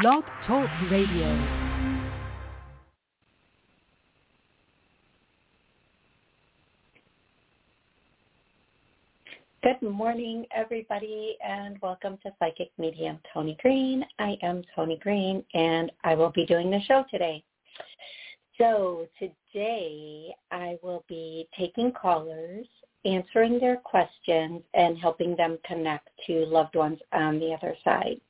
Blog Talk Radio. Good morning, everybody, and welcome to Psychic Medium Toni Greene. I am Toni Greene, and I will be doing the show today. So today I will be taking callers, answering their questions, and helping them connect to loved ones on the other side.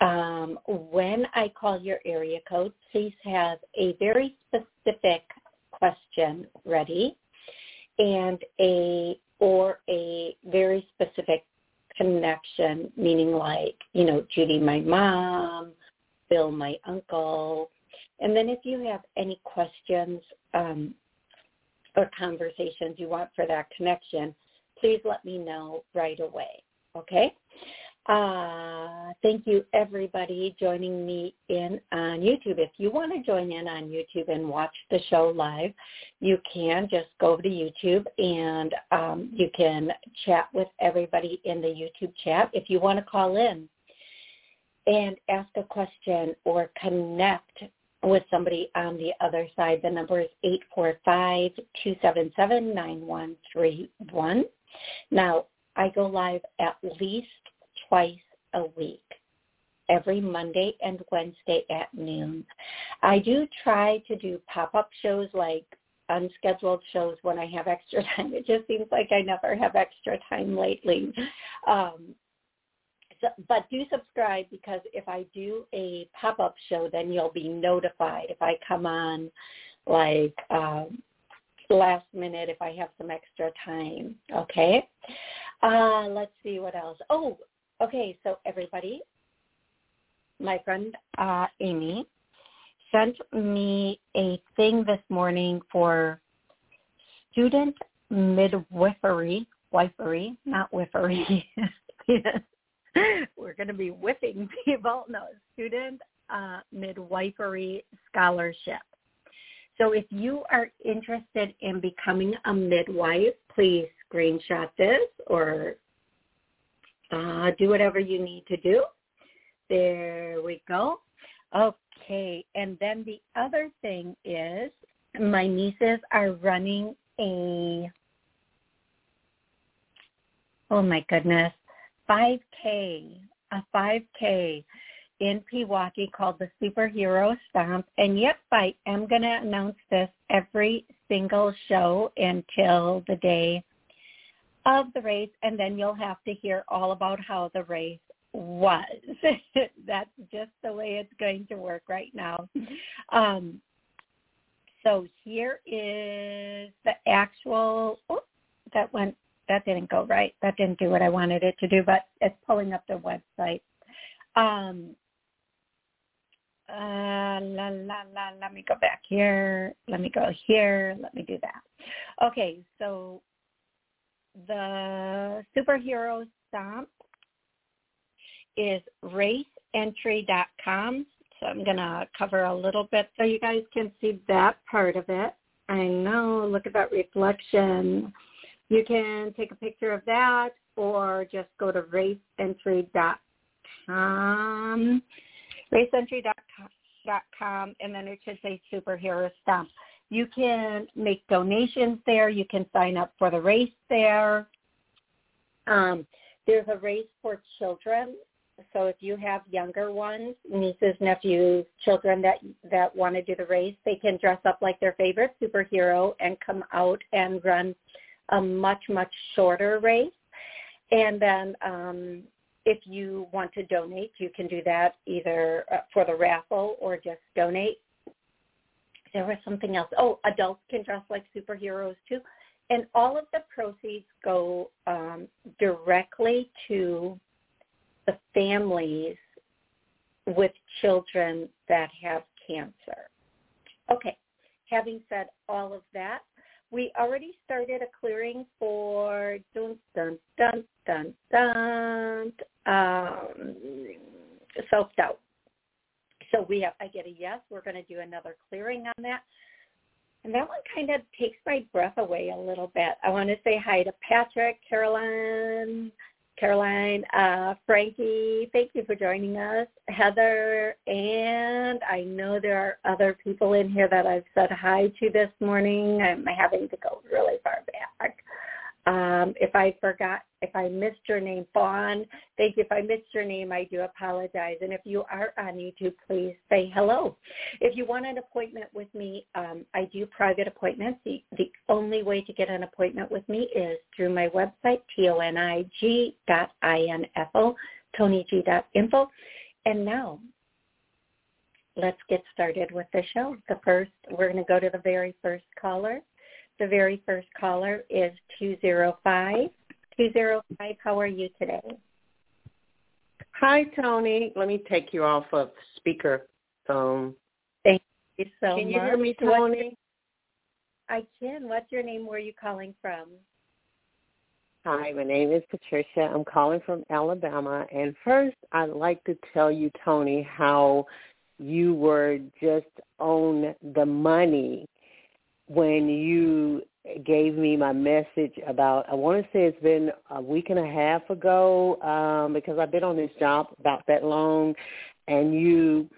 Um, when I call your area code, please have a very specific question ready and a or a very specific connection, meaning like, you know, Judy, my mom, Bill, my uncle. And then if you have any questions um, or conversations you want for that connection, please let me know right away. Okay? Uh, thank you everybody joining me in on YouTube. If you want to join in on YouTube and watch the show live, you can just go to YouTube and um, you can chat with everybody in the YouTube chat. If you want to call in and ask a question or connect with somebody on the other side, the number is 845-277-9131. Now, I go live at least twice a week, every Monday and Wednesday at noon. I do try to do pop-up shows like unscheduled shows when I have extra time. It just seems like I never have extra time lately. Um, so, but do subscribe because if I do a pop-up show, then you'll be notified if I come on like um, last minute if I have some extra time. Okay. Uh, let's see what else. Oh, Okay, so everybody, my friend uh, Amy sent me a thing this morning for student midwifery, wifery, not wifery. We're going to be whipping people. No, student uh, midwifery scholarship. So if you are interested in becoming a midwife, please screenshot this or uh, do whatever you need to do. There we go. Okay, and then the other thing is my nieces are running a, oh my goodness, 5K, a 5K in Pewaukee called the Superhero Stomp. And yep, I am going to announce this every single show until the day of the race, and then you'll have to hear all about how the race was. That's just the way it's going to work right now. Um, so here is the actual. Oh, that went. That didn't go right. That didn't do what I wanted it to do, but it's pulling up the website. Um, uh, la la la. Let me go back here. Let me go here. Let me do that. Okay, so the superhero stomp is raceentry.com. So I'm going to cover a little bit so you guys can see that part of it. I know, look at that reflection. You can take a picture of that or just go to raceentry.com, raceentry.com, and then it should say superhero stomp. You can make donations there. You can sign up for the race there. Um, there's a race for children. So if you have younger ones, nieces, nephews, children that that want to do the race, they can dress up like their favorite superhero and come out and run a much much shorter race. And then um, if you want to donate, you can do that either uh, for the raffle or just donate there was something else. Oh, adults can dress like superheroes too. And all of the proceeds go um, directly to the families with children that have cancer. Okay, having said all of that, we already started a clearing for dun dun dun dun dun um, self doubt. So we have, I get a yes. We're going to do another clearing on that. And that one kind of takes my breath away a little bit. I want to say hi to Patrick, Caroline, Caroline, uh, Frankie, thank you for joining us. Heather, and I know there are other people in here that I've said hi to this morning. I'm having to go really far back. Um, if I forgot, if I missed your name, Fawn, thank you. If I missed your name, I do apologize. And if you are on YouTube, please say hello. If you want an appointment with me, um, I do private appointments. The, the only way to get an appointment with me is through my website, T-O-N-I-G dot I-N-F-O, tonig.info. And now, let's get started with the show. The first, we're going to go to the very first caller. The very first caller is 205. 205, how are you today? Hi, Toni. Let me take you off of speaker phone. Thank you so can much. Can you hear me, Toni? I can. What's your name? Where are you calling from? Hi, my name is Patricia. I'm calling from Alabama. And first, I'd like to tell you, Toni, how you were just on the money when you gave me my message about I want to say it's been a week and a half ago um because I've been on this job about that long and you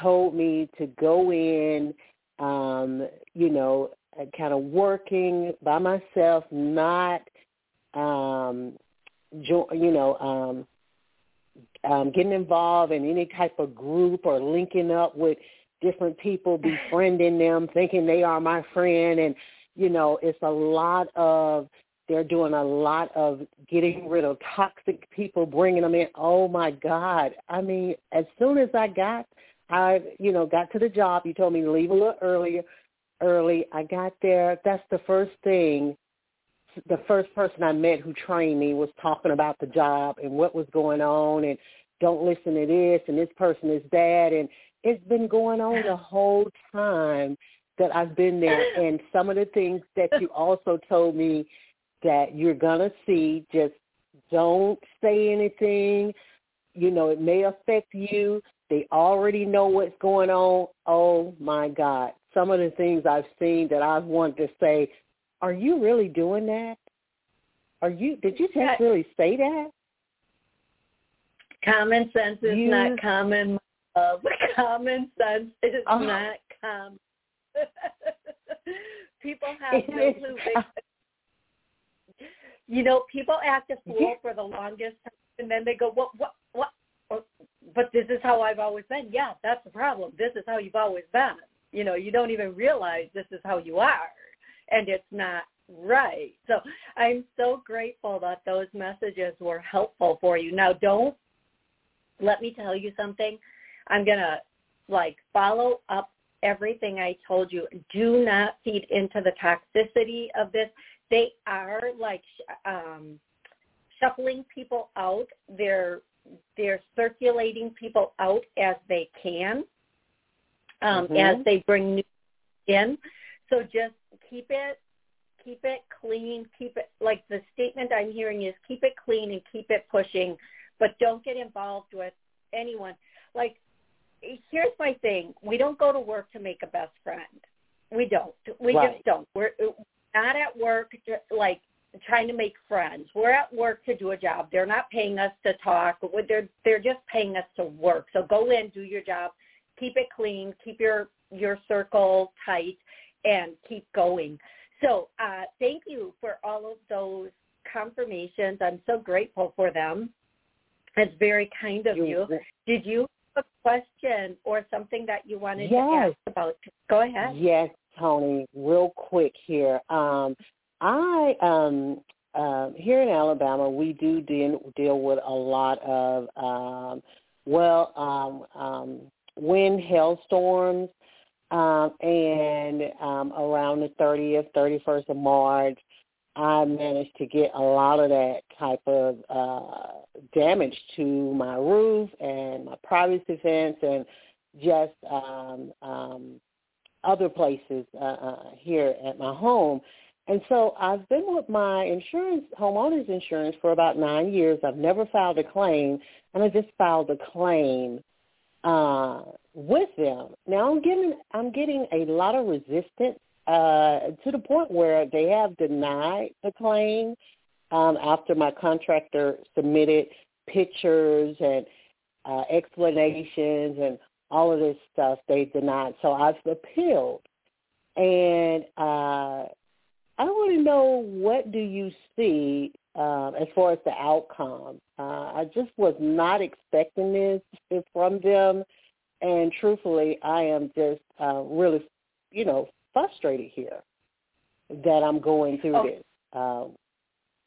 told me to go in um you know kind of working by myself not um jo- you know um um getting involved in any type of group or linking up with different people, befriending them, thinking they are my friend. And, you know, it's a lot of, they're doing a lot of getting rid of toxic people, bringing them in. Oh, my God. I mean, as soon as I got, I, you know, got to the job, you told me to leave a little earlier, early. I got there. That's the first thing the first person I met who trained me was talking about the job and what was going on and don't listen to this and this person is bad and it's been going on the whole time that I've been there. And some of the things that you also told me that you're going to see, just don't say anything. You know, it may affect you. They already know what's going on. Oh, my God. Some of the things I've seen that I've wanted to say, are you really doing that? Are you, did you just really say that? Common sense is you, not common of common sense is uh, not common. people have no clue. you know, people act a fool for the longest time, and then they go, "What? What? What?" But this is how I've always been. Yeah, that's the problem. This is how you've always been. You know, you don't even realize this is how you are, and it's not right. So I'm so grateful that those messages were helpful for you. Now, don't let me tell you something I'm going to like follow up everything I told you. Do not feed into the toxicity of this. They are like um, shuffling people out. They're they're circulating people out as they can, um, mm-hmm. as they bring new in. So just keep it keep it clean. Keep it like the statement I'm hearing is keep it clean and keep it pushing, but don't get involved with anyone. Like here's my thing. We don't go to work to make a best friend. We don't. We right. just don't. We're not at work like trying to make friends. We're at work to do a job. They're not paying us to talk. They're they're just paying us to work. So go in, do your job, keep it clean, keep your your circle tight, and keep going. So uh, thank you for all of those confirmations. I'm so grateful for them. It's very kind of you. Did you a question or something that you wanted yes. to ask about, go ahead. Yes, Toni, real quick here. Um, I um, uh, here in Alabama, we do deal, deal with a lot of um, well um, um, wind hailstorms, um, and um, around the 30th, 31st of March, I managed to get a lot of that type of uh, damage to my roof and my privacy fence and just um, um, other places uh, uh, here at my home. And so I've been with my insurance, homeowners insurance, for about nine years. I've never filed a claim, and I just filed a claim uh, with them. Now I'm getting I'm getting a lot of resistance uh, to the point where they have denied the claim um, after my contractor submitted pictures and uh, explanations and all of this stuff, they denied. So I've appealed, and uh, I want to know what do you see um, as far as the outcome. Uh, I just was not expecting this from them, and truthfully, I am just uh, really, you know, frustrated here that I'm going through oh. this. Um,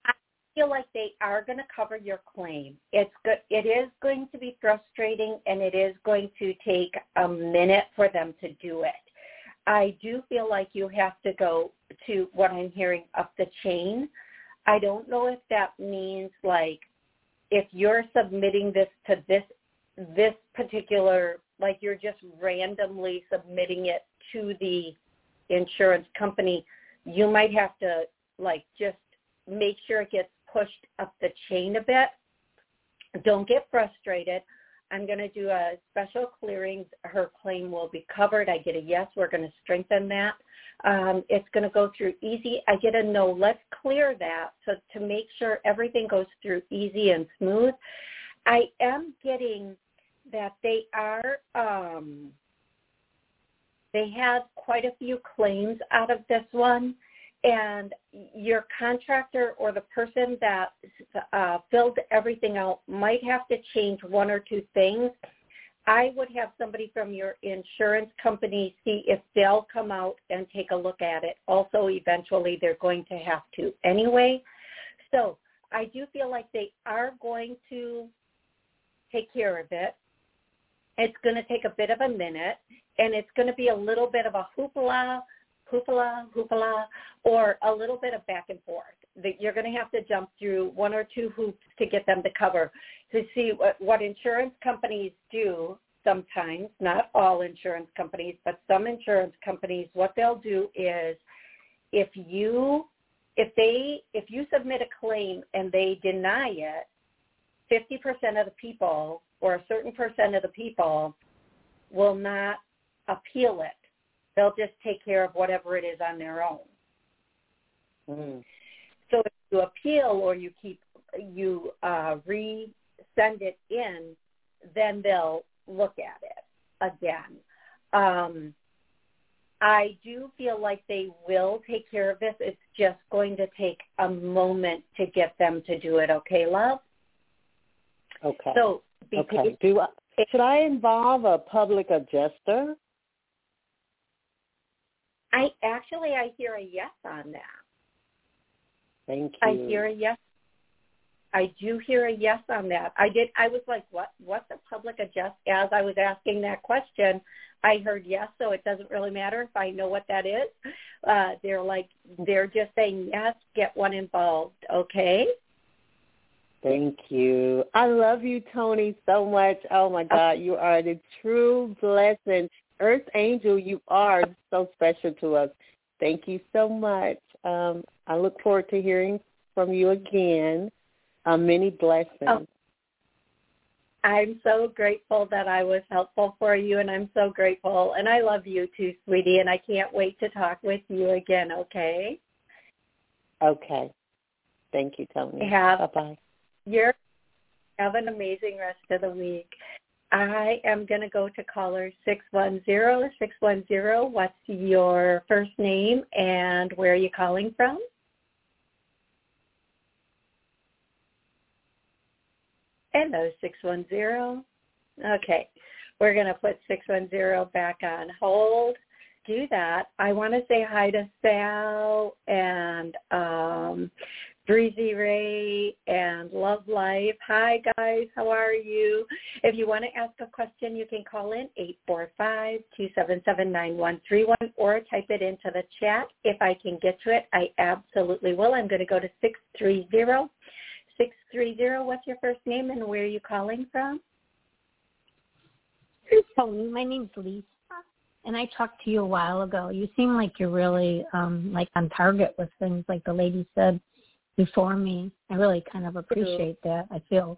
I feel like they are going to cover your claim. It's good. It is going to be frustrating, and it is going to take a minute for them to do it. I do feel like you have to go to what I'm hearing up the chain. I don't know if that means like if you're submitting this to this this particular like you're just randomly submitting it to the insurance company, you might have to like just make sure it gets pushed up the chain a bit. Don't get frustrated. I'm going to do a special clearing. Her claim will be covered. I get a yes. We're going to strengthen that. Um, it's going to go through easy. I get a no. Let's clear that so to make sure everything goes through easy and smooth. I am getting that they are um, they had quite a few claims out of this one and your contractor or the person that uh, filled everything out might have to change one or two things. I would have somebody from your insurance company see if they'll come out and take a look at it. Also, eventually they're going to have to anyway. So I do feel like they are going to take care of it. It's going to take a bit of a minute, and it's going to be a little bit of a hoopla hoopla, hoopla, or a little bit of back and forth. That you're going to have to jump through one or two hoops to get them to cover. To see what, what insurance companies do sometimes, not all insurance companies, but some insurance companies, what they'll do is if you if they if you submit a claim and they deny it, 50% of the people or a certain percent of the people will not appeal it they'll just take care of whatever it is on their own. Mm. So if you appeal or you keep you uh, re-send it in, then they'll look at it again. Um, I do feel like they will take care of this. It's just going to take a moment to get them to do it. Okay, love. Okay. So, okay. Do I, should I involve a public adjuster? I actually I hear a yes on that. Thank you. I hear a yes. I do hear a yes on that. I did. I was like, what? What's a public adjust? As I was asking that question, I heard yes. So it doesn't really matter if I know what that is. Uh, they're like, they're just saying yes. Get one involved. Okay. Thank you. I love you, Toni, so much. Oh my God, you are the true blessing Earth Angel, you are so special to us. Thank you so much. Um, I look forward to hearing from you again. Uh, many blessings. Oh, I'm so grateful that I was helpful for you, and I'm so grateful. And I love you too, sweetie, and I can't wait to talk with you again, okay? Okay. Thank you, Toni. Have, Bye-bye. You're, have an amazing rest of the week. I am going to go to caller 610. 610, what's your first name and where are you calling from? Hello, 610. Okay, we're going to put 610 back on hold. Do that. I want to say hi to Sal and um, Breezy Ray and Love Life. Hi guys, how are you? If you want to ask a question, you can call in 845-277-9131 or type it into the chat. If I can get to it, I absolutely will. I'm going to go to 630. 630, what's your first name and where are you calling from? Toni, my name's Lisa and I talked to you a while ago. You seem like you're really um like on target with things like the lady said before me. I really kind of appreciate that. I feel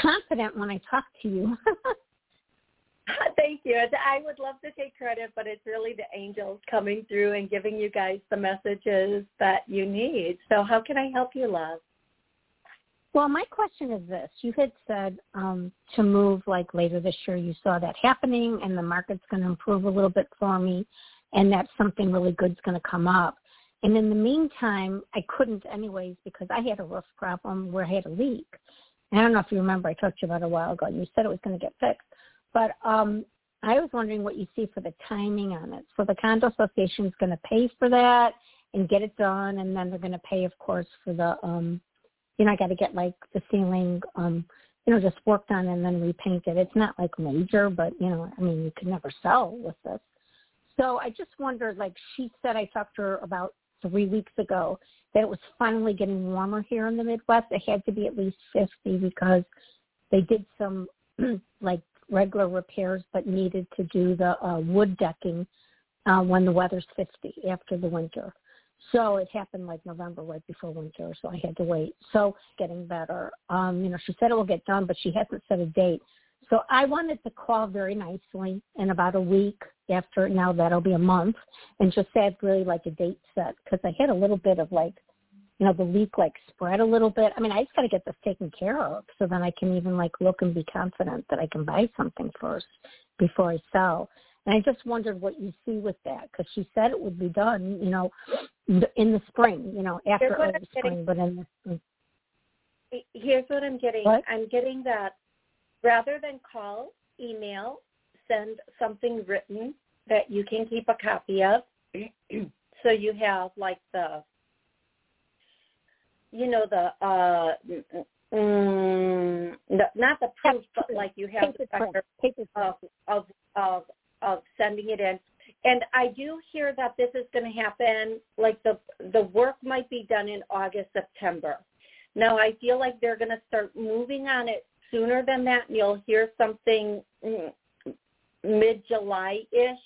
confident when I talk to you. Thank you. I would love to take credit, but it's really the angels coming through and giving you guys the messages that you need. So how can I help you, love? Well, my question is this. You had said um, to move like later this year. You saw that happening and the market's going to improve a little bit for me and that something really good's going to come up. And in the meantime, I couldn't anyways because I had a roof problem where I had a leak. And I don't know if you remember, I talked to you about it a while ago. And you said it was going to get fixed. But um, I was wondering what you see for the timing on it. So the condo association is going to pay for that and get it done, and then they're going to pay, of course, for the, um, you know, I got to get like the ceiling, um, you know, just worked on and then repainted. It's not like major, but you know, I mean, you could never sell with this. So I just wondered, like she said, I talked to her about three weeks ago that it was finally getting warmer here in the Midwest. It had to be at least 50 because they did some like regular repairs but needed to do the uh, wood decking uh, when the weather's 50 after the winter. So it happened like November right before winter, so I had to wait. So getting better. Um, you know, she said it will get done, but she hasn't set a date. So I wanted to call very nicely in about a week after now that'll be a month and just say I'd really like a date set because I had a little bit of like you know, the leak like spread a little bit. I mean, I just got to get this taken care of so then I can even like look and be confident that I can buy something first before I sell. And I just wondered what you see with that because she said it would be done, you know, in the spring, you know, after early spring, but in the spring. Here's what I'm getting. What? I'm getting that rather than call, email, send something written that you can keep a copy of. so you have like the you know the uh mm, not the proof, but like you have the record of, of of of sending it in. And I do hear that this is going to happen. Like the the work might be done in August, September. Now I feel like they're going to start moving on it sooner than that, and you'll hear something mm, mid July ish.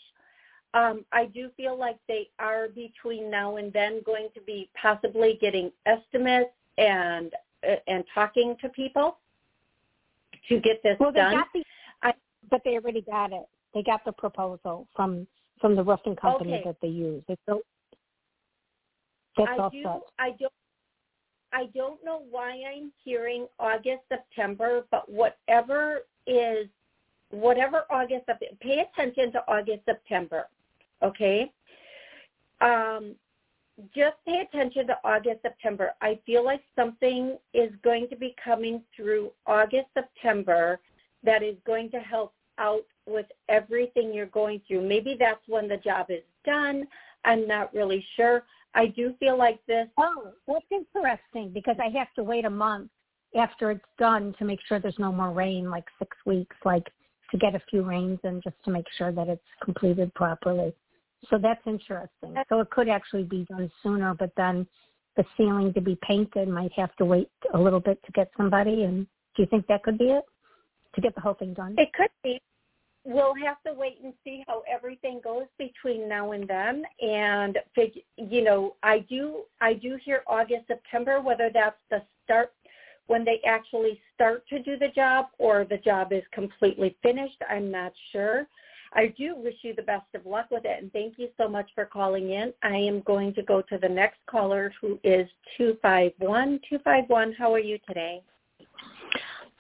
Um, I do feel like they are between now and then going to be possibly getting estimates and uh, and talking to people to get this well, they done. Got the, I, but they already got it. They got the proposal from from the roofing company okay. that they use. It's so that's I all do. set. I don't. I don't know why I'm hearing August, September, but whatever is, whatever August, pay attention to August, September okay? Um, just pay attention to August, September. I feel like something is going to be coming through August, September that is going to help out with everything you're going through. Maybe that's when the job is done. I'm not really sure. I do feel like this. Oh, that's interesting because I have to wait a month after it's done to make sure there's no more rain, like six weeks, like to get a few rains and just to make sure that it's completed properly. So that's interesting. So it could actually be done sooner, but then the ceiling to be painted might have to wait a little bit to get somebody. And do you think that could be it to get the whole thing done? It could be. We'll have to wait and see how everything goes between now and then. And you know, I do I do hear August September whether that's the start when they actually start to do the job or the job is completely finished. I'm not sure. I do wish you the best of luck with it, and thank you so much for calling in. I am going to go to the next caller, who is 251. 251, how are you today?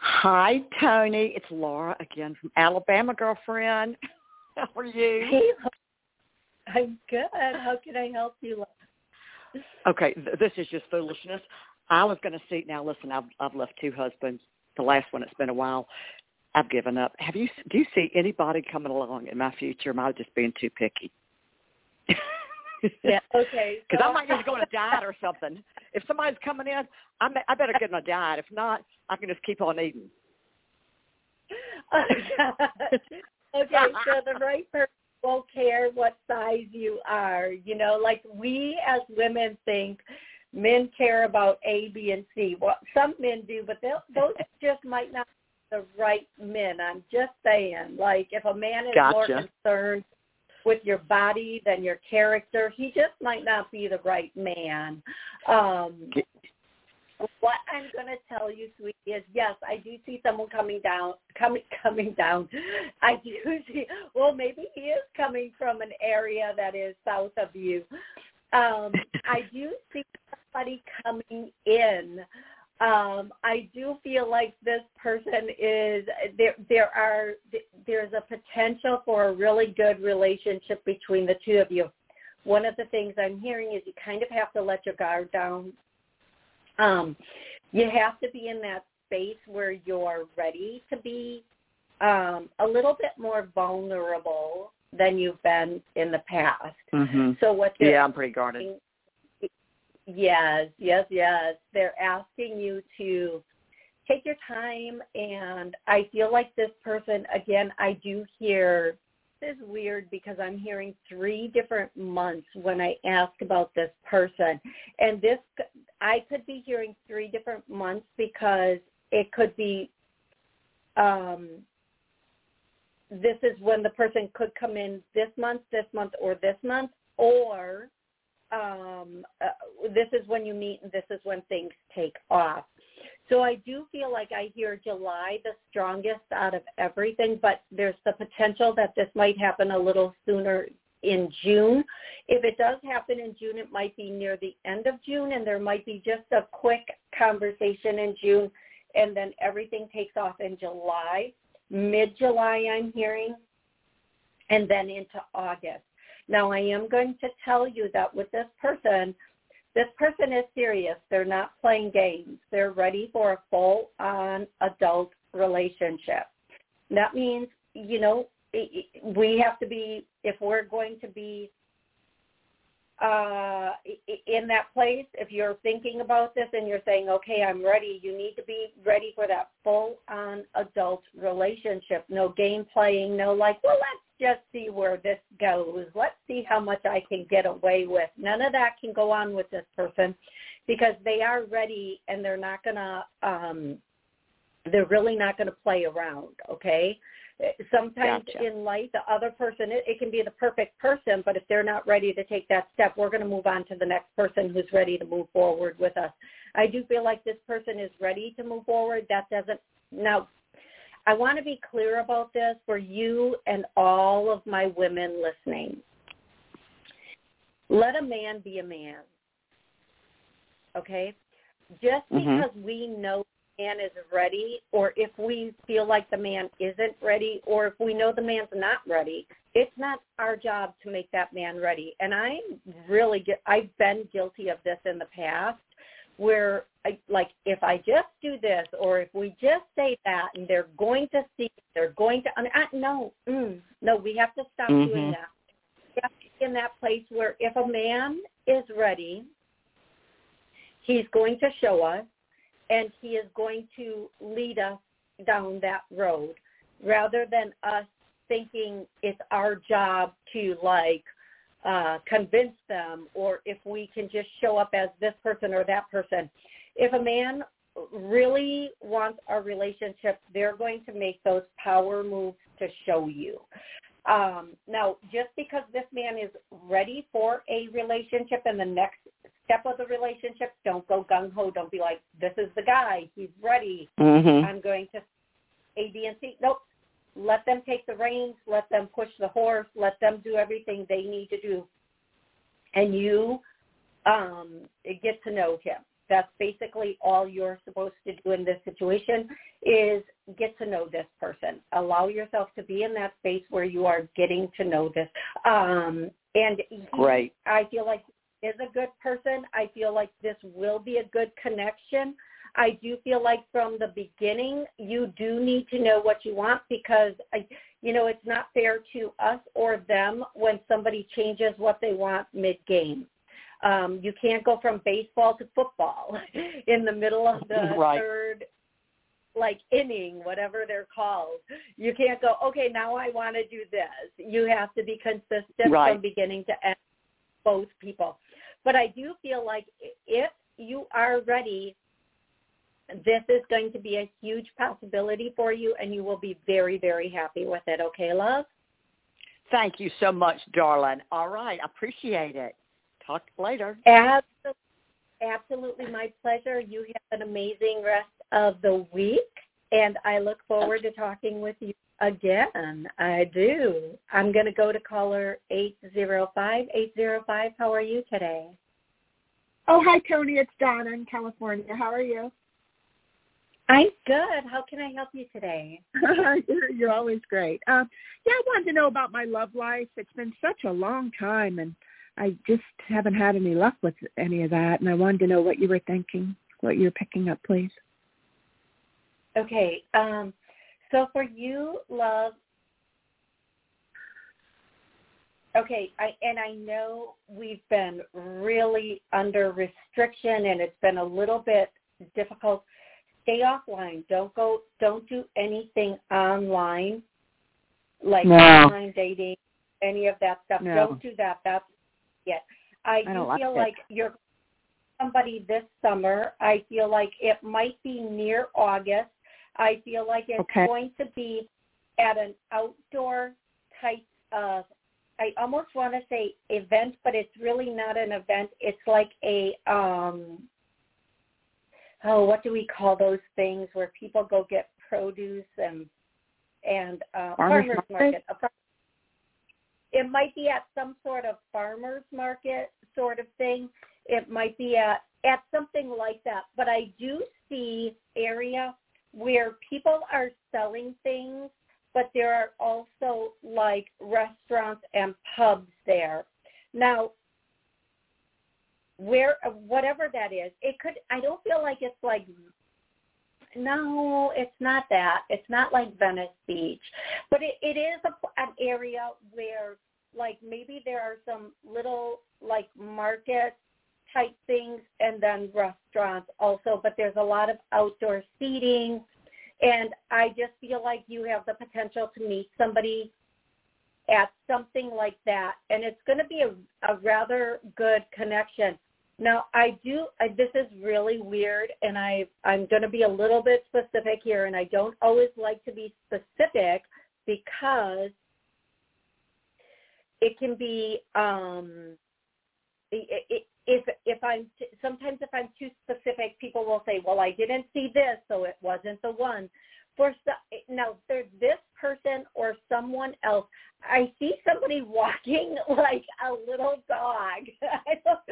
Hi, Toni. It's Laura again from Alabama, girlfriend. How are you? Hey, I'm good. How can I help you? Okay, th- this is just foolishness. I was going to see. Now, listen, I've I've left two husbands. The last one, it's been a while. I've given up. Have you? Do you see anybody coming along in my future? Am I just being too picky? yeah. Okay. Because so. I might just go on a diet or something. If somebody's coming in, I may, I better get on a diet. If not, I can just keep on eating. okay. So the right person won't care what size you are. You know, like we as women think men care about A, B, and C. Well, some men do, but those just might not be the right men. I'm just saying, like if a man is gotcha. more concerned with your body than your character, he just might not be the right man. Um, what I'm going to tell you, sweetie, is yes, I do see someone coming down, coming coming down. I do see. Well, maybe he is coming from an area that is south of you. Um, I do see somebody coming in um, I do feel like this person is there. There are there's a potential for a really good relationship between the two of you. One of the things I'm hearing is you kind of have to let your guard down. Um, you have to be in that space where you're ready to be um, a little bit more vulnerable than you've been in the past. Mm-hmm. So what? Yeah, I'm pretty guarded. Yes, yes, yes. They're asking you to take your time, and I feel like this person again. I do hear this is weird because I'm hearing three different months when I ask about this person, and this I could be hearing three different months because it could be um this is when the person could come in this month, this month, or this month, or um, uh, this is when you meet and this is when things take off. So I do feel like I hear July the strongest out of everything, but there's the potential that this might happen a little sooner in June. If it does happen in June, it might be near the end of June and there might be just a quick conversation in June and then everything takes off in July. Mid-July I'm hearing and then into August. Now, I am going to tell you that with this person, this person is serious. They're not playing games. They're ready for a full-on adult relationship. That means, you know, we have to be, if we're going to be uh, in that place, if you're thinking about this and you're saying, okay, I'm ready, you need to be ready for that full-on adult relationship. No game playing, no like, well, let's just see where this goes. Let's see how much I can get away with. None of that can go on with this person because they are ready and they're not going to, um, they're really not going to play around, okay? Sometimes gotcha. in life, the other person, it, it can be the perfect person, but if they're not ready to take that step, we're going to move on to the next person who's ready to move forward with us. I do feel like this person is ready to move forward. That doesn't, now I want to be clear about this for you and all of my women listening. Let a man be a man. Okay? Just Mm-hmm. because we know man is ready or if we feel like the man isn't ready or if we know the man's not ready, it's not our job to make that man ready. And I really get I've been guilty of this in the past where I, like if I just do this or if we just say that and they're going to see, they're going to, I no, mm, no, we have to stop Mhm. doing that. We have to be in that place where if a man is ready, he's going to show us and he is going to lead us down that road rather than us thinking it's our job to like uh, convince them or if we can just show up as this person or that person. If a man really wants a relationship, they're going to make those power moves to show you. Um, now, just because this man is ready for a relationship and the next step of the relationship, don't go gung ho. Don't be like, this is the guy. He's ready. Mm-hmm. I'm going to A, B, and C. Nope let them take the reins, let them push the horse, let them do everything they need to do. And you um, get to know him. That's basically all you're supposed to do in this situation is get to know this person. Allow yourself to be in that space where you are getting to know this. Um, and he, Great. I feel like is a good person. I feel like this will be a good connection. I do feel like from the beginning you do need to know what you want because I, you know it's not fair to us or them when somebody changes what they want mid game. Um, you can't go from baseball to football in the middle of the Right. third like inning, whatever they're called. You can't go, okay, now I want to do this. You have to be consistent Right. from beginning to end, both people. But I do feel like if you are ready this is going to be a huge possibility for you and you will be very, very happy with it. Okay, love? Thank you so much, darling. All right. I appreciate it. Talk later. Absolutely, absolutely my pleasure. You have an amazing rest of the week and I look forward to talking with you again. I do. I'm going to go to caller 805. 805, how are you today? Oh, hi, Toni. It's Donna in California. How are you? I'm good. How can I help you today? you're, you're always great. Uh, yeah, I wanted to know about my love life. It's been such a long time, and I just haven't had any luck with any of that. And I wanted to know what you were thinking, what you're picking up, please. Okay. Um, so for you, love. Okay, I, and I know we've been really under restriction, and it's been a little bit difficult stay offline. Don't go. Don't do anything online, like no. online dating, any of that stuff. No. Don't do that. That's yet. I, I do like feel it. like you're somebody this summer. I feel like it might be near August. I feel like it's Okay. going to be at an outdoor type of I almost want to say event, but it's really not an event. It's like a um oh, what do we call those things where people go get produce and and uh Farmers farmers market? market. It might be at some sort of farmers market sort of thing. It might be at at something like that. But I do see area where people are selling things, but there are also like restaurants and pubs there. Now, where whatever that is, it could. I don't feel like it's like. No, it's not that. It's not like Venice Beach, but it, it is a, an area where, like, maybe there are some little like market type things and then restaurants also, but there's a lot of outdoor seating. And I just feel like you have the potential to meet somebody at something like that. And it's going to be a, a rather good connection. Now, I do, I, this is really weird, and I, I'm going to be a little bit specific here, and I don't always like to be specific because it can be um, if if I'm sometimes if I'm too specific, people will say, "Well, I didn't see this, so it wasn't the one." For so, now, there's this person or someone else. I see somebody walking like a little dog.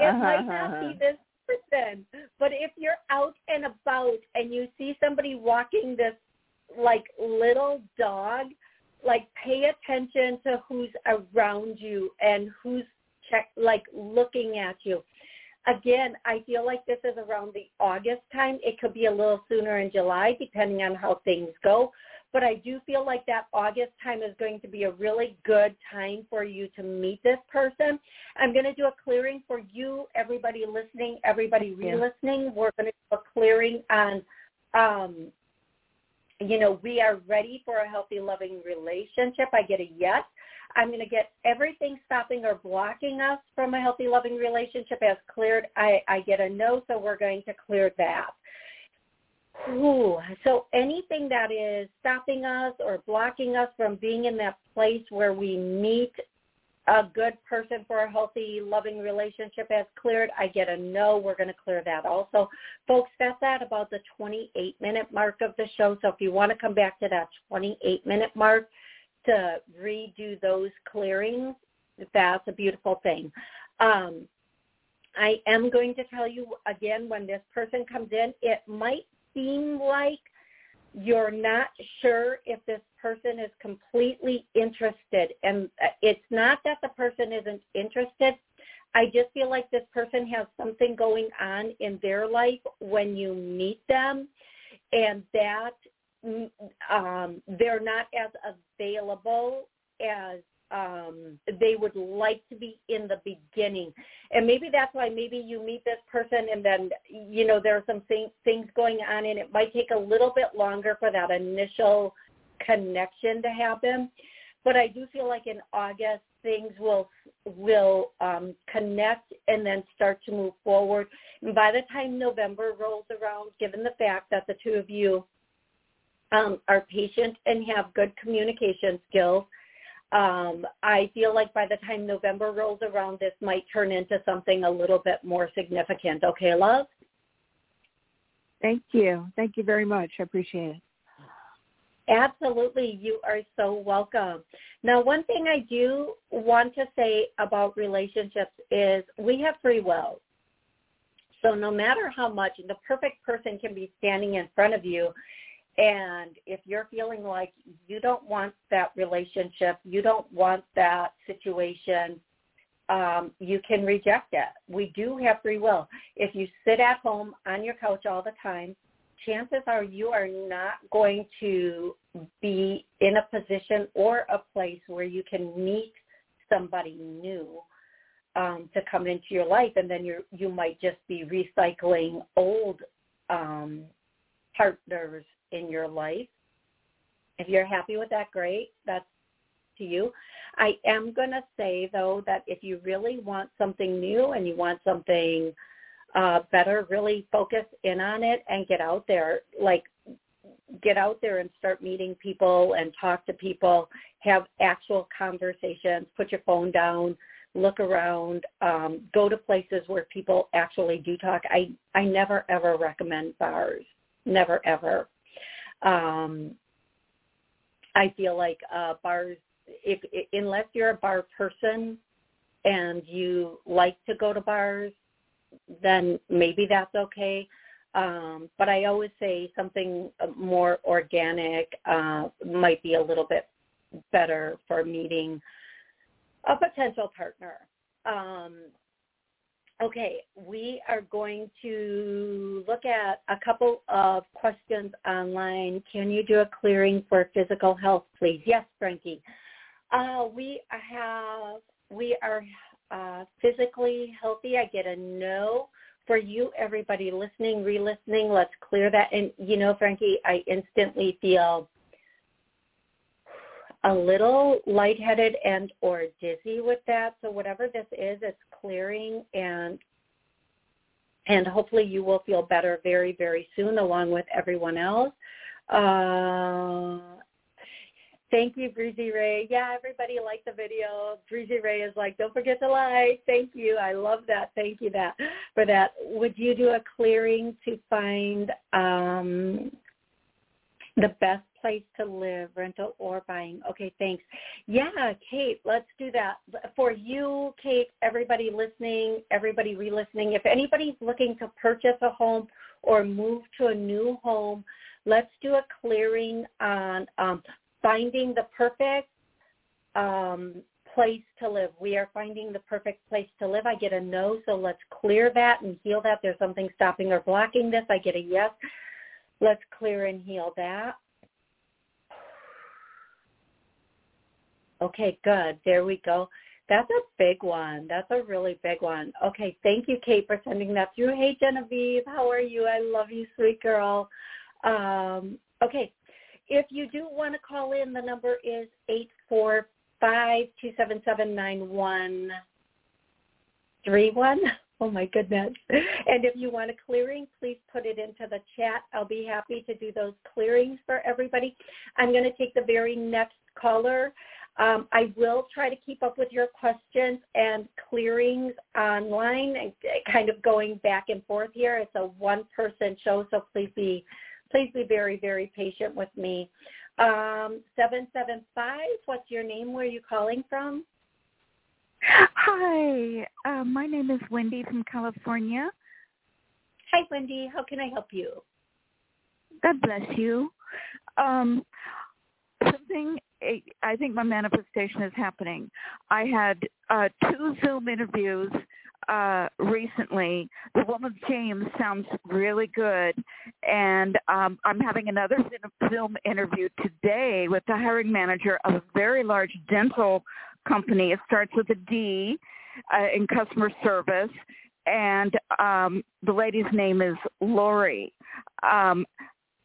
It uh-huh, might not be uh-huh. this person, but if you're out and about and you see somebody walking this like little dog, like pay attention to who's around you and who's check like looking at you. Again, I feel like this is around the August time. It could be a little sooner in July, depending on how things go. But I do feel like that August time is going to be a really good time for you to meet this person. I'm going to do a clearing for you, everybody listening, everybody re-listening. We're going to do a clearing on, um, you know, we are ready for a healthy, loving relationship. I get a yes. I'm going to get everything stopping or blocking us from a healthy, loving relationship as cleared. I, I get a no, so we're going to clear that. Ooh, so anything that is stopping us or blocking us from being in that place where we meet a good person for a healthy, loving relationship as cleared, I get a no. We're going to clear that also. Folks, that's at about the 28-minute mark of the show. So if you want to come back to that 28-minute mark to redo those clearings, that's a beautiful thing. Um, I am going to tell you again when this person comes in, it might seem like you're not sure if this person is completely interested. And it's not that the person isn't interested. I just feel like this person has something going on in their life when you meet them and that um, they're not as available as um they would like to be in the beginning. And maybe that's why maybe you meet this person and then you know there are some thing, things going on and it might take a little bit longer for that initial connection to happen. But i do feel like in august things will will um connect and then start to move forward. And by the time november rolls around given the fact that the two of you um, are patient and have good communication skills um, I feel like by the time November rolls around, this might turn into something a little bit more significant. Okay, love? Thank you. Thank you very much. I appreciate it. Absolutely. You are so welcome. Now, one thing I do want to say about relationships is we have free will. So no matter how much, the perfect person can be standing in front of you. And if you're feeling like you don't want that relationship, you don't want that situation, um, you can reject it. We do have free will. If you sit at home on your couch all the time, chances are you are not going to be in a position or a place where you can meet somebody new um, to come into your life, and then you you might just be recycling old um, partners in your life. If you're happy with that, great. That's to you. I am going to say though that if you really want something new and you want something uh, better, really focus in on it and get out there. Like get out there and start meeting people and talk to people, have actual conversations, put your phone down, look around, um, go to places where people actually do talk. I, I never ever recommend bars. Never ever. Um, I feel like uh, bars, if, if unless you're a bar person and you like to go to bars, then maybe that's okay. Um, but I always say something more organic uh, might be a little bit better for meeting a potential partner. Um, okay, we are going to look at a couple of questions online. Can you do a clearing for physical health, please? Yes, Frankie. Uh, we have we are uh, physically healthy. I get a no. For you, everybody listening, re-listening, let's clear that. And you know, Frankie, I instantly feel a little lightheaded and or dizzy with that. So whatever this is, it's clearing and and hopefully you will feel better very, very soon along with everyone else. Uh, Thank you, Breezy Ray. Yeah, everybody liked the video. Breezy Ray is like, don't forget to like. Thank you. I love that. Thank you that for that. Would you do a clearing to find um, the best place to live, rental or buying? Okay, thanks. Yeah, Kate, let's do that. For you, Kate, everybody listening, everybody re-listening, if anybody's looking to purchase a home or move to a new home, let's do a clearing on um, finding the perfect um, place to live. We are finding the perfect place to live. I get a no, so let's clear that and heal that. There's something stopping or blocking this. I get a yes. Let's clear and heal that. Okay, good. There we go. That's a big one. That's a really big one. Okay, thank you, Kate, for sending that through. Hey, Genevieve, how are you? I love you, sweet girl. Um, okay, if you do want to call in, the number is eight four five two seven seven nine one three one. Oh my goodness. And if you want a clearing, please put it into the chat. I'll be happy to do those clearings for everybody. I'm going to take the very next caller. Um, I will try to keep up with your questions and clearings online and kind of going back and forth here. It's a one-person show, so please be please be very, very patient with me. Um, 775, what's your name? Where are you calling from? Hi, uh, my name is Wendy from California. Hi, Wendy. How can I help you? God bless you. Um, something I think my manifestation is happening. I had uh, two Zoom interviews uh, recently. The with James sounds really good, and um, I'm having another Zoom interview today with the hiring manager of a very large dental company. It starts with a D uh, in customer service, and um, the lady's name is Lori. Um,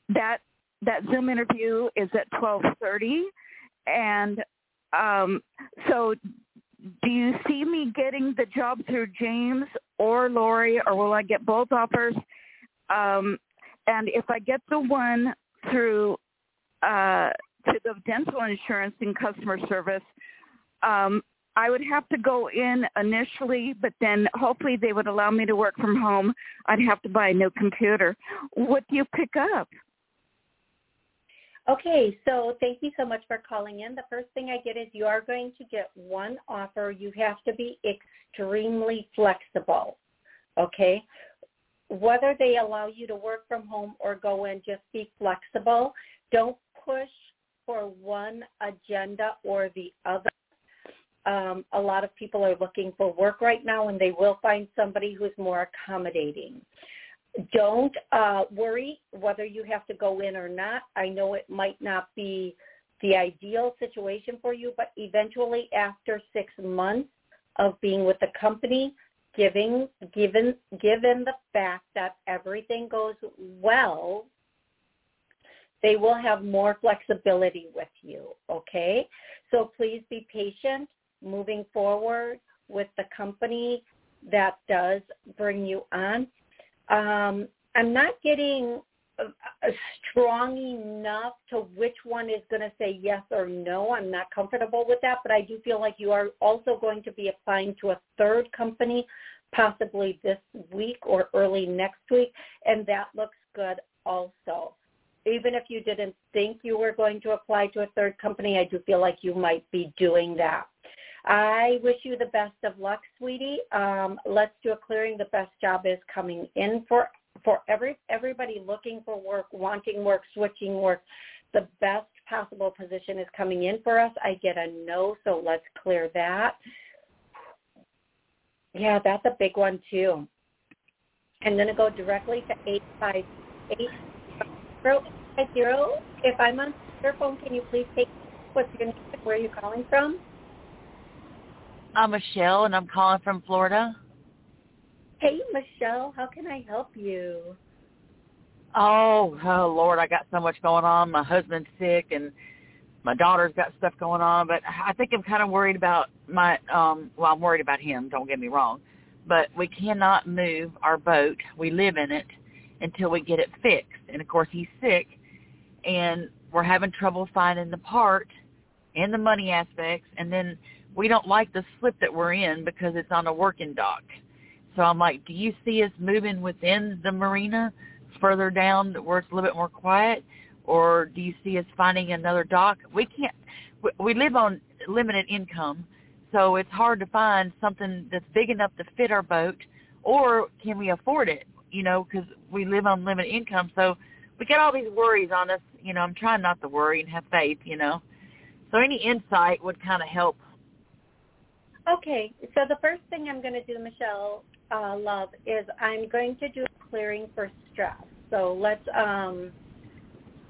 that that Zoom interview is at 12:30, and um, so do you see me getting the job through James or Lori, or will I get both offers? Um, and if I get the one through uh, to the dental insurance and customer service, um, I would have to go in initially, but then hopefully they would allow me to work from home. I'd have to buy a new computer. What do you pick up? Okay, so thank you so much for calling in. The first thing I get is you are going to get one offer. You have to be extremely flexible. Okay? whether they allow you to work from home or go in, just be flexible. Don't push for one agenda or the other. Um, a lot of people are looking for work right now, and they will find somebody who's more accommodating. Don't uh, worry whether you have to go in or not. I know it might not be the ideal situation for you, but eventually after six months of being with the company, giving given given the fact that everything goes well, they will have more flexibility with you, okay? So please be patient moving forward with the company that does bring you on. Um, I'm not getting strong enough to which one is going to say yes or no. I'm not comfortable with that, but I do feel like you are also going to be applying to a third company possibly this week or early next week, and that looks good also. Even if you didn't think you were going to apply to a third company, I do feel like you might be doing that. I wish you the best of luck, sweetie. Um, let's do a clearing. The best job is coming in for for every everybody looking for work, wanting work, switching work. The best possible position is coming in for us. I get a no, so let's clear that. Yeah, that's a big one too. I'm going to go directly to eight five eight zero zero. If I'm on your phone, can you please take what's your name? Where are you calling from? I'm Michelle, and I'm calling from Florida. Hey, Michelle, how can I help you? Oh, oh Lord, I got so much going on. My husband's sick, and my daughter's got stuff going on. But I think I'm kind of worried about my. um Well, I'm worried about him. Don't get me wrong, but we cannot move our boat. We live in it until we get it fixed. And of course, he's sick, and we're having trouble finding the part and the money aspects. And then we don't like the slip that we're in because it's on a working dock. So I'm like, do you see us moving within the marina further down where it's a little bit more quiet? Or do you see us finding another dock? We can't, we live on limited income, so it's hard to find something that's big enough to fit our boat, or can we afford it? You know, because we live on limited income, so we got all these worries on us. You know, I'm trying not to worry and have faith. You know, so any insight would kind of help Okay, so the first thing I'm going to do, Michelle, uh, love, is I'm going to do clearing for stress. So let's, um,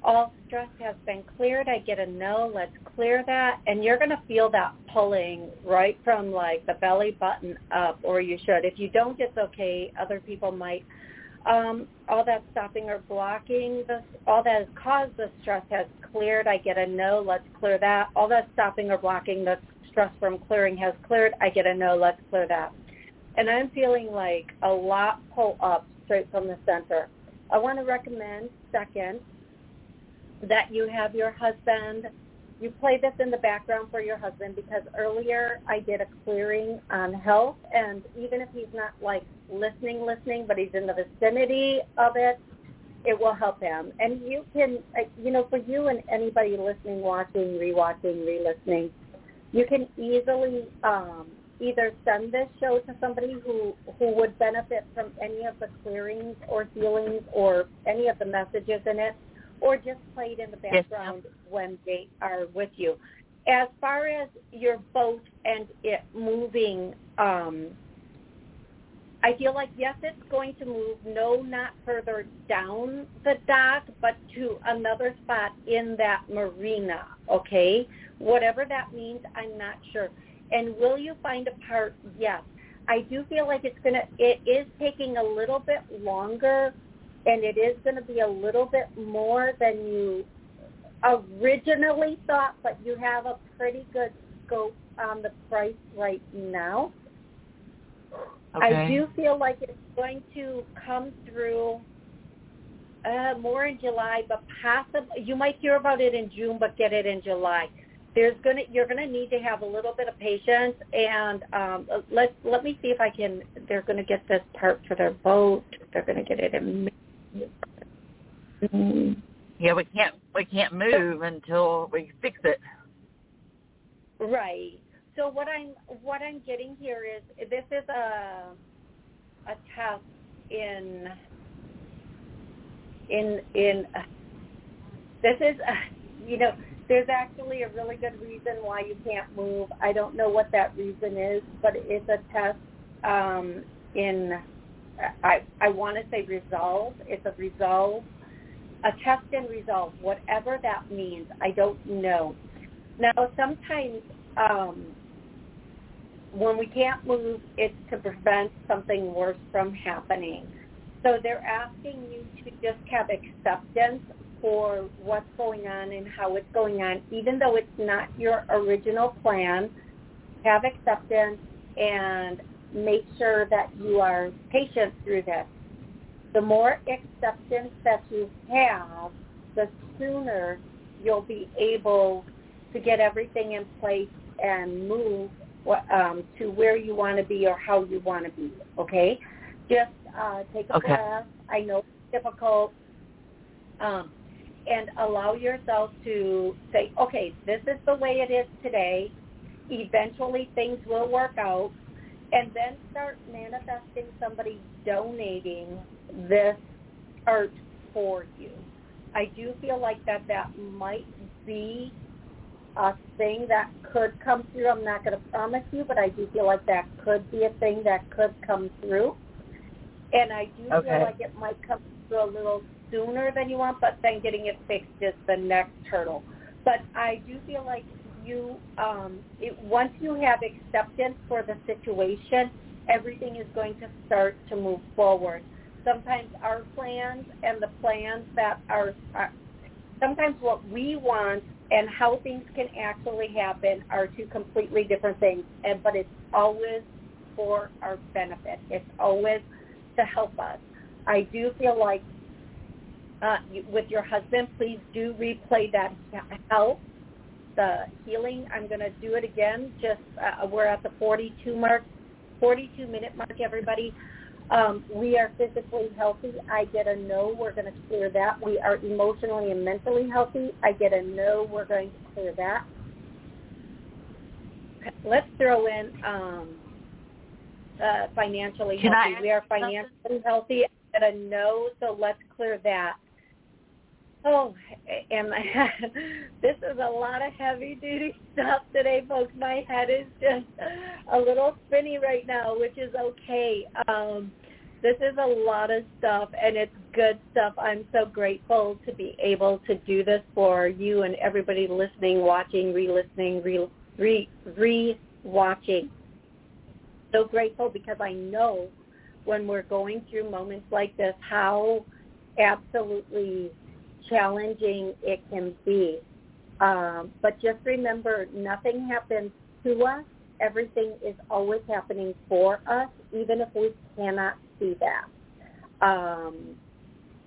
all stress has been cleared. I get a no. Let's clear that. And you're going to feel that pulling right from like the belly button up, or you should. If you don't, it's okay. Other people might. Um, all that stopping or blocking, the, all that has caused the stress has cleared. I get a no. Let's clear that. All that stopping or blocking the stress from clearing has cleared. I get a no, let's clear that. And I'm feeling like a lot pull up straight from the center. I want to recommend, second, that you have your husband, you play this in the background for your husband because earlier I did a clearing on health and even if he's not like listening, listening, but he's in the vicinity of it, it will help him. And you can, uh, you know, for you and anybody listening, watching, rewatching, re-listening, you can easily um, either send this show to somebody who who would benefit from any of the clearings or healings or any of the messages in it, or just play it in the background yes, when they are with you. As far as your boat and it moving, um, I feel like yes, it's going to move. No, not further down the dock, but to another spot in that marina. Okay, Whatever that means, I'm not sure. And will you find a part? Yes. I do feel like it's to, it is taking a little bit longer and it is going to be a little bit more than you originally thought, but you have a pretty good scope on the price right now. Okay. I do feel like it's going to come through uh, more in July, but possibly you might hear about it in June, but get it in July there's gonna you're gonna need to have a little bit of patience and um let let me see if I can they're gonna get this part for their boat. They're gonna get it in Yeah, we can't we can't move until we fix it. Right. So what I'm what I'm getting here is this is a a test in in in this is uh, you know there's actually a really good reason why you can't move. I don't know what that reason is, but it's a test um, in I I want to say resolve. It's a resolve, a test in resolve, whatever that means. I don't know. Now sometimes um, when we can't move, it's to prevent something worse from happening. So they're asking you to just have acceptance for what's going on and how it's going on, even though it's not your original plan. Have acceptance and make sure that you are patient through this. The more acceptance that you have, the sooner you'll be able to get everything in place and move um, to where you want to be or how you want to be. Okay, just uh, take a okay. breath. I know it's difficult, um, and allow yourself to say, okay, this is the way it is today. Eventually, things will work out, and then start manifesting somebody donating this art for you. I do feel like that that might be a thing that could come through. I'm not going to promise you, but I do feel like that could be a thing that could come through. And I do okay. feel like it might come through a little sooner than you want, but then getting it fixed is the next hurdle. But I do feel like you, um, it, once you have acceptance for the situation, everything is going to start to move forward. Sometimes our plans and the plans that are, are sometimes what we want and how things can actually happen are two completely different things. And but it's always for our benefit. It's always to help us. I do feel like uh, with your husband, please do replay that help, the healing. I'm going to do it again. Just uh, we're at the 42 mark, 42 minute mark, everybody. Um, we are physically healthy. I get a no. We're going to clear that. We are emotionally and mentally healthy. I get a no. We're going to clear that. Let's throw in um, uh, financially Can healthy. We are financially something? healthy. I get a no. So let's clear that. Oh, and this is a lot of heavy duty stuff today, folks. My head is just a little spinny right now, which is okay. Um, this is a lot of stuff, and it's good stuff. I'm so grateful to be able to do this for you and everybody listening, watching, re-listening, re re re-watching. So grateful because I know when we're going through moments like this how absolutely challenging it can be. Um, but just remember, nothing happens to us. Everything is always happening for us, even if we cannot see that. Um,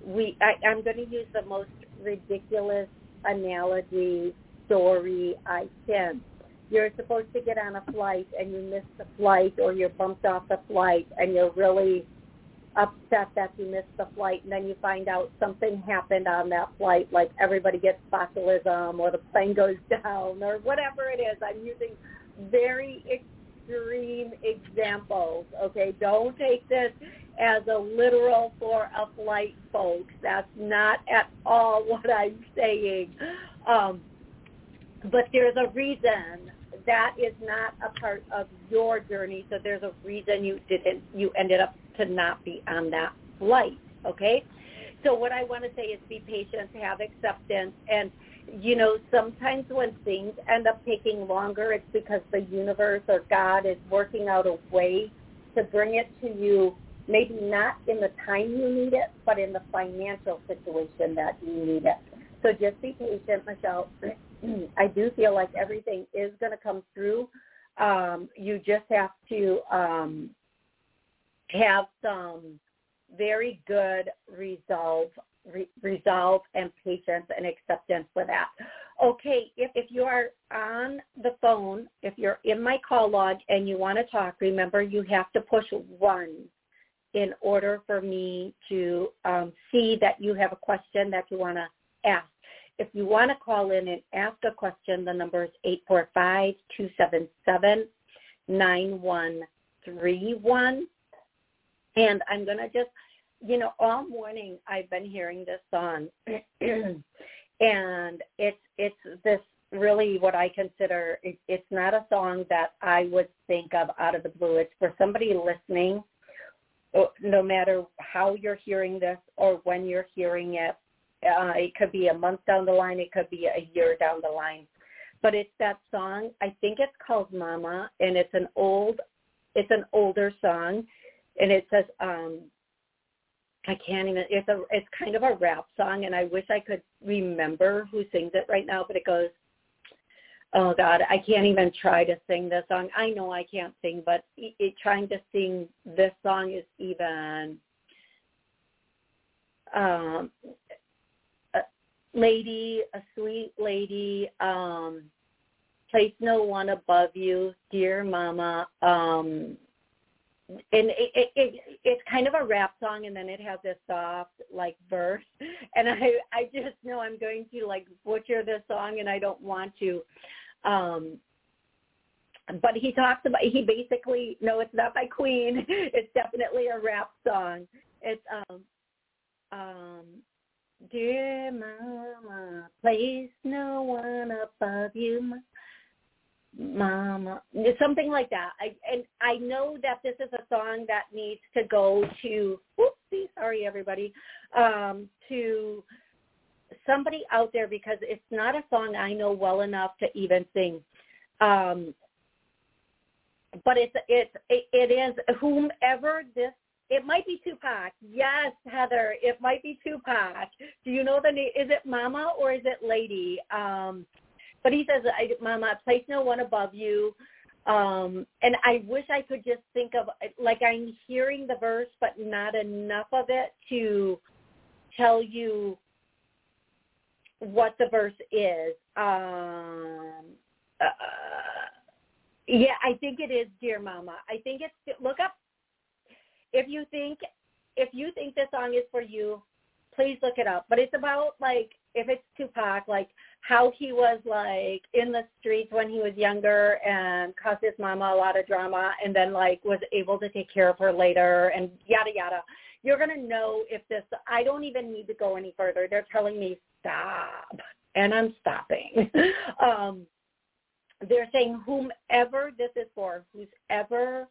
we, I, I'm going to use the most ridiculous analogy story I can. You're supposed to get on a flight and you miss the flight or you're bumped off the flight and you're really upset that you missed the flight and then you find out something happened on that flight, like everybody gets botulism or the plane goes down or whatever it is. I'm using very extreme examples, okay? Don't take this as a literal for a flight, folks. That's not at all what I'm saying. Um, but there's a reason that is not a part of your journey. So there's a reason you didn't, you ended up to not be on that flight. Okay. So what I want to say is be patient, have acceptance, and you know sometimes when things end up taking longer, it's because the universe or God is working out a way to bring it to you. Maybe not in the time you need it, but in the financial situation that you need it. So just be patient, Michelle. I do feel like everything is going to come through. Um, you just have to um, have some very good resolve, re- resolve and patience and acceptance for that. Okay, if, if you are on the phone, if you're in my call log and you want to talk, remember you have to push one in order for me to um, see that you have a question that you want to ask. If you want to call in and ask a question, the number is 845-277-9131. And I'm going to just you know, all morning I've been hearing this song, and it's it's this really what I consider. It, it's not a song that I would think of out of the blue. It's for somebody listening, uh, no matter how you're hearing this or when you're hearing it. Uh, it could be a month down the line. It could be a year down the line. But it's that song. I think it's called Mama, and it's an old, it's an older song, and it says, um, I can't even. It's a. It's kind of a rap song, and I wish I could remember who sings it right now. But it goes, oh God, I can't even try to sing this song. I know I can't sing, but it, it, trying to sing this song is even. Um, a lady, a sweet lady, um, place no one above you, dear mama. Um, and it, it, it it's kind of a rap song and then it has this soft like verse. And i i just know i'm going to like butcher this song and i don't want to. Um but he talks about he basically no it's not by queen. It's definitely a rap song. It's um um dear mama place no one above you mama something like that i and i know that this is a song that needs to go to oopsie sorry everybody um to somebody out there because it's not a song i know well enough to even sing um but it's it's it, it is whomever this it might be Tupac. Yes, Heather, it might be Tupac. Do you know the name? Is it Mama or is it Lady? Um, but he says, I, Mama, place no one above you. Um, and I wish I could just think of, like I'm hearing the verse, but not enough of it to tell you what the verse is. Um, uh, yeah, I think it is Dear Mama. I think it's, look up, if you think, if you think this song is for you, please look it up. But it's about like, if it's Tupac, like how he was like in the streets when he was younger and caused his mama a lot of drama and then like was able to take care of her later and yada yada. You're gonna know if this I don't even need to go any further. They're telling me stop and I'm stopping. um they're saying whomever this is for, who's ever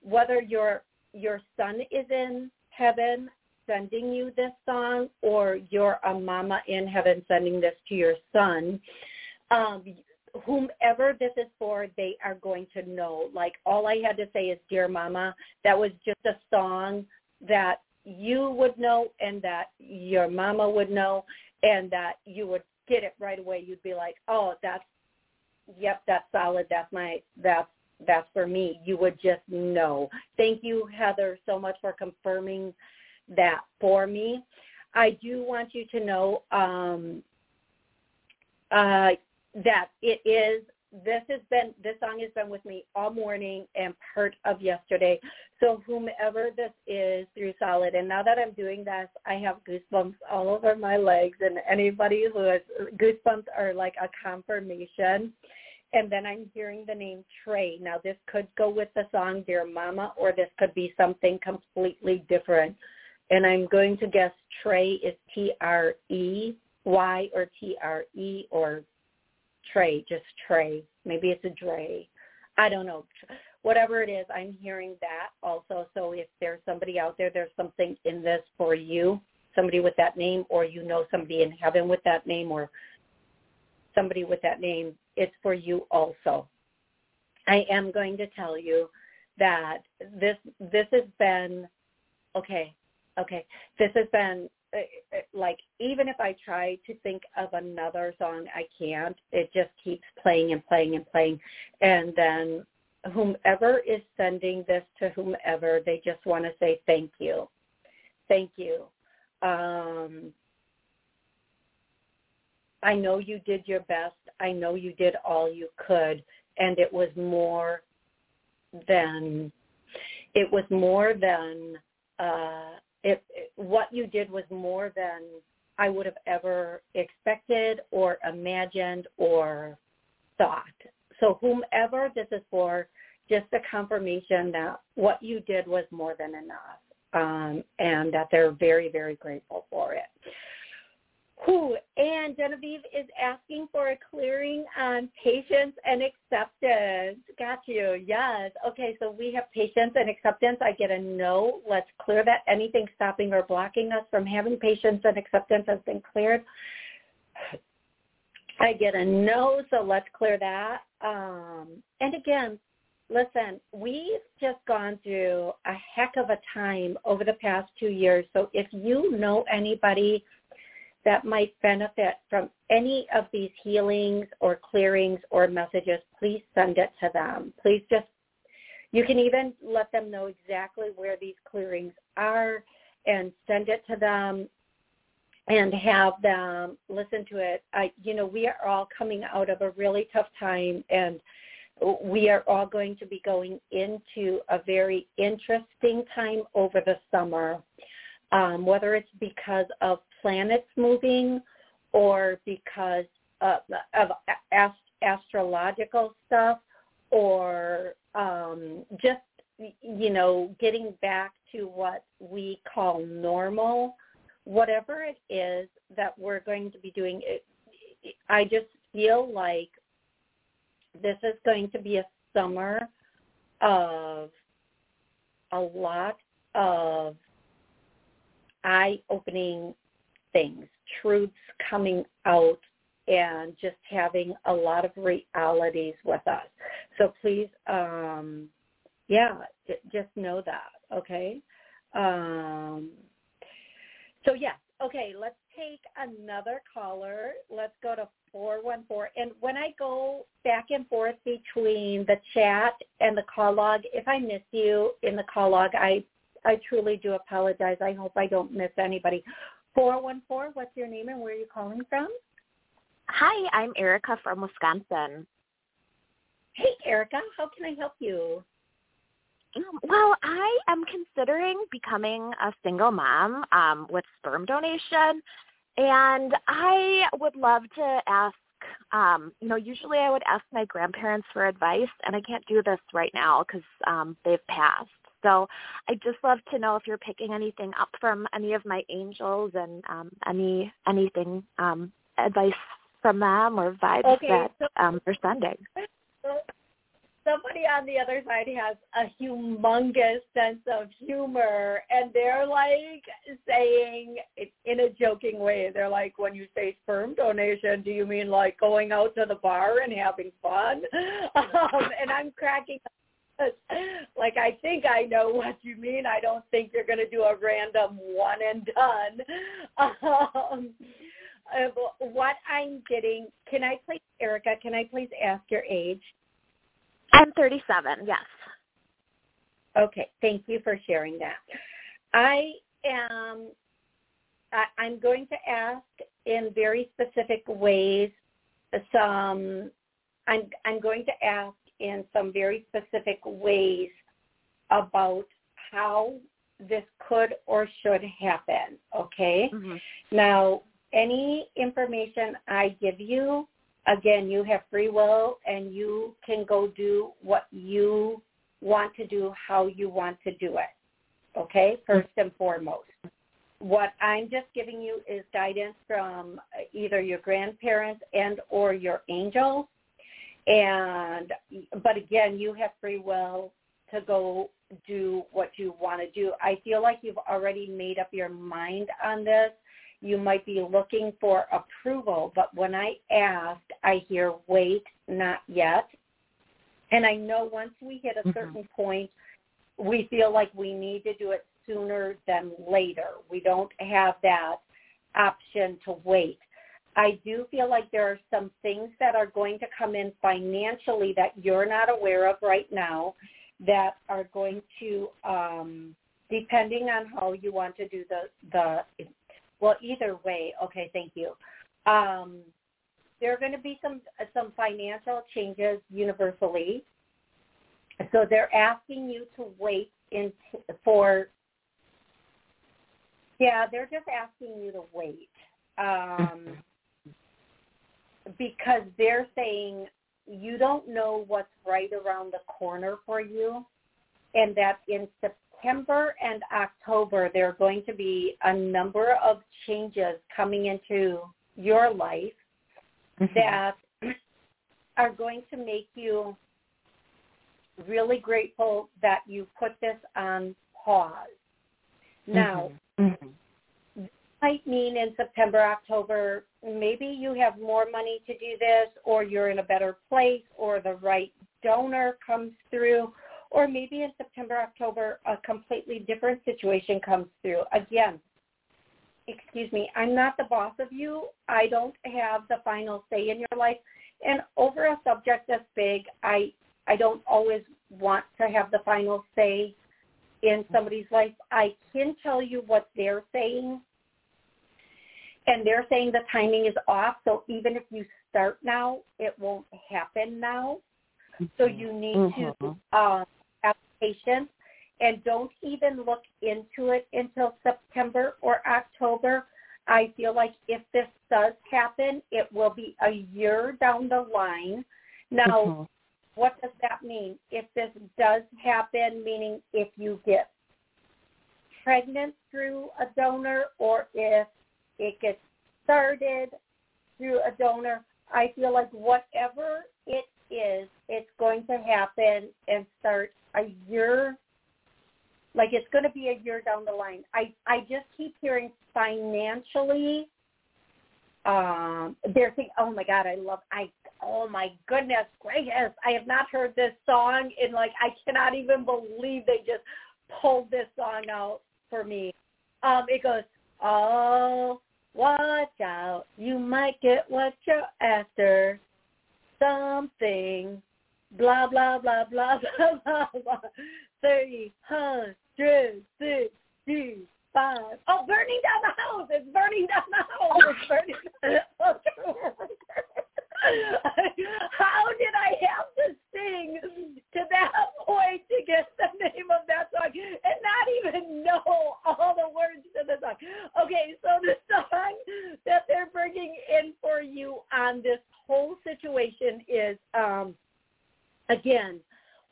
whether your your son is in heaven sending you this song or you're a mama in heaven sending this to your son, um, whomever this is for, they are going to know. Like all I had to say is, dear mama, that was just a song that you would know and that your mama would know and that you would get it right away. You'd be like, oh, that's, yep, that's solid. That's my, that's, that's for me. You would just know. Thank you, Heather, so much for confirming that for me. I do want you to know um, uh, that it is this has been this song has been with me all morning and part of yesterday. So whomever this is through solid, and now that I'm doing this, I have goosebumps all over my legs. And anybody who has goosebumps are like a confirmation. And then I'm hearing the name Trey. Now this could go with the song Dear Mama, or this could be something completely different and I'm going to guess Trey is T-R-E-Y or T-R-E or Trey, just Trey. Maybe it's a Dre. I don't know. Whatever it is, I'm hearing that also. So if there's somebody out there, there's something in this for you, somebody with that name, or you know somebody in heaven with that name, or somebody with that name, it's for you also. I am going to tell you that this this has been okay okay, this has been uh, uh, like even if I try to think of another song, I can't. It just keeps playing and playing and playing, and then whomever is sending this to whomever, they just want to say thank you, thank you. Um, I know you did your best. I know you did all you could, and it was more than it was more than uh, it, it, what you did was more than I would have ever expected or imagined or thought. So whomever this is for, just a confirmation that what you did was more than enough. um, and that they're very, very grateful for it. Who and Genevieve is asking for a clearing on patience and acceptance. Got you. Yes. Okay, so we have patience and acceptance. I get a no. Let's clear that. Anything stopping or blocking us from having patience and acceptance has been cleared. I get a no, so let's clear that. Um, and again, listen, we've just gone through a heck of a time over the past two years. So if you know anybody that might benefit from any of these healings or clearings or messages, please send it to them. Please just, you can even let them know exactly where these clearings are and send it to them and have them listen to it. I, you know, we are all coming out of a really tough time and we are all going to be going into a very interesting time over the summer, um, whether it's because of planets moving or because of, of ast- astrological stuff or um, just, you know, getting back to what we call normal, whatever it is that we're going to be doing, it, I just feel like this is going to be a summer of a lot of eye-opening things, truths coming out and just having a lot of realities with us. So please, um, yeah, just know that, okay? Um, so yes, okay, let's take another caller. Let's go to 414. And when I go back and forth between the chat and the call log, if I miss you in the call log, I I truly do apologize. I hope I don't miss anybody. 414, what's your name and where are you calling from? Hi, I'm Erica from Wisconsin. Hey, Erica, how can I help you? Um, well, I am considering becoming a single mom um, with sperm donation, and I would love to ask. Um, you know, usually I would ask my grandparents for advice, and I can't do this right now because um, they've passed. So I'd just love to know if you're picking anything up from any of my angels and um, any anything um, advice from them or vibes okay, that so, um, they're sending. Somebody on the other side has a humongous sense of humor and they're like saying in a joking way they're like when you say sperm donation do you mean like going out to the bar and having fun um, and i'm cracking up like I think I know what you mean. I don't think you're going to do a random one and done. Um, what I'm getting, can I please, Erica, can I please ask your age? I'm 37, yes. Okay, thank you for sharing that. I am, I, I'm going to ask in very specific ways some, I'm, I'm going to ask in some very specific ways about how this could or should happen, okay? Mm-hmm. Now, any information I give you, again, you have free will and you can go do what you want to do, how you want to do it, okay, first and foremost. What I'm just giving you is guidance from either your grandparents and or your angels and but again, you have free will to go do what you want to do. I feel like you've already made up your mind on this. You might be looking for approval, but when I ask, I hear wait, not yet. And I know once we hit a certain mm-hmm. point, we feel like we need to do it sooner than later. We don't have that option to wait. I do feel like there are some things that are going to come in financially that you're not aware of right now that are going to, um, depending on how you want to do the, the well, either way, okay, thank you. Um, there are going to be some some financial changes universally. So they're asking you to wait in for yeah, they're just asking you to wait. Um, because they're saying you don't know what's right around the corner for you and that in September and October, there are going to be a number of changes coming into your life mm-hmm. that are going to make you really grateful that you put this on pause. Now, mm-hmm. mm-hmm. Might mean in September, October, maybe you have more money to do this or you're in a better place or the right donor comes through or maybe in September, October, a completely different situation comes through. Again, excuse me, I'm not the boss of you. I don't have the final say in your life. And over a subject that's big, I I don't always want to have the final say in somebody's life. I can tell you what they're saying. And they're saying the timing is off. So even if you start now, it won't happen now. So you need mm-hmm. to uh, have patience and don't even look into it until September or October. I feel like if this does happen, it will be a year down the line. Now, mm-hmm. what does that mean? If this does happen, meaning if you get pregnant through a donor or if it gets started through a donor, I feel like whatever it is, it's going to happen and start a year like it's going to be a year down the line. I I just keep hearing financially. Um, they're saying, "Oh my God, I love I oh my goodness gracious, I have not heard this song in like I cannot even believe they just pulled this song out for me. Um, it goes, oh, watch out, you might get what you're after, something, blah blah blah blah blah blah blah, three hundred sixty five. Oh, burning down the house! It's burning down the house! It's burning. How did I have to sing to that point to get the name of that song and not even know all the words to the song? Okay, so the song that they're bringing in for you on this whole situation is, um, again,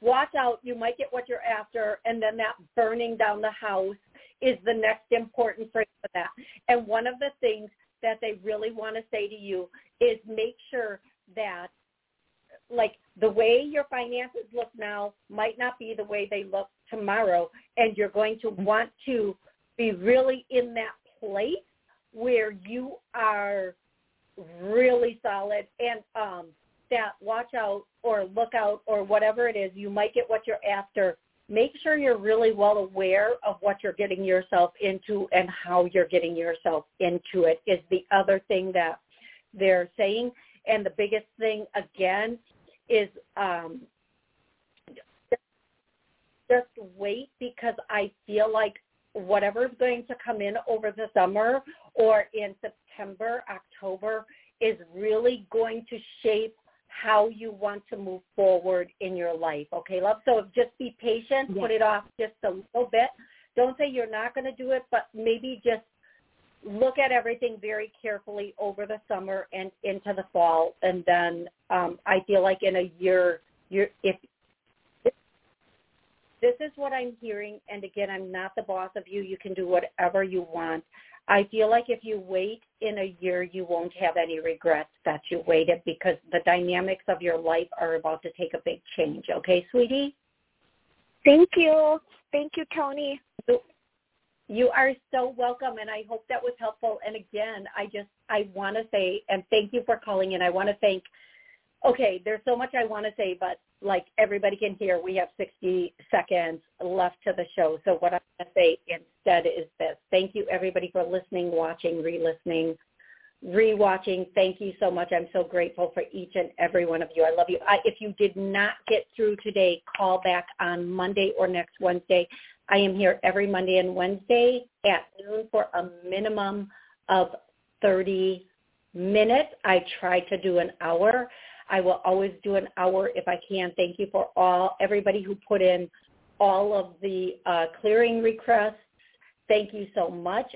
watch out, you might get what you're after, and then that burning down the house is the next important phrase for that. And one of the things that they really want to say to you is make sure that like the way your finances look now might not be the way they look tomorrow and you're going to want to be really in that place where you are really solid and um that watch out or look out or whatever it is you might get what you're after make sure you're really well aware of what you're getting yourself into and how you're getting yourself into it is the other thing that they're saying. And the biggest thing again is um, just wait because I feel like whatever is going to come in over the summer or in September, October is really going to shape how you want to move forward in your life. Okay, love? So just be patient, put it off just a little bit. Don't say you're not going to do it, but maybe just look at everything very carefully over the summer and into the fall. And then um, I feel like in a year, you're, if this is what I'm hearing, and again, I'm not the boss of you. You can do whatever you want. I feel like if you wait in a year, you won't have any regrets that you waited because the dynamics of your life are about to take a big change. Okay, sweetie? Thank you. Thank you, Toni. You are so welcome, and I hope that was helpful. And again, I just I want to say, and thank you for calling in. I want to thank okay, there's so much I want to say, but like everybody can hear, we have 60 seconds left to the show. So what I'm going to say instead is this. Thank you everybody for listening, watching, re-listening, re-watching. Thank you so much. I'm so grateful for each and every one of you. I love you. I, if you did not get through today, call back on Monday or next Wednesday. I am here every Monday and Wednesday at noon for a minimum of 30 minutes. I try to do an hour. I will always do an hour if I can. Thank you for all everybody who put in all of the uh, clearing requests. Thank you so much.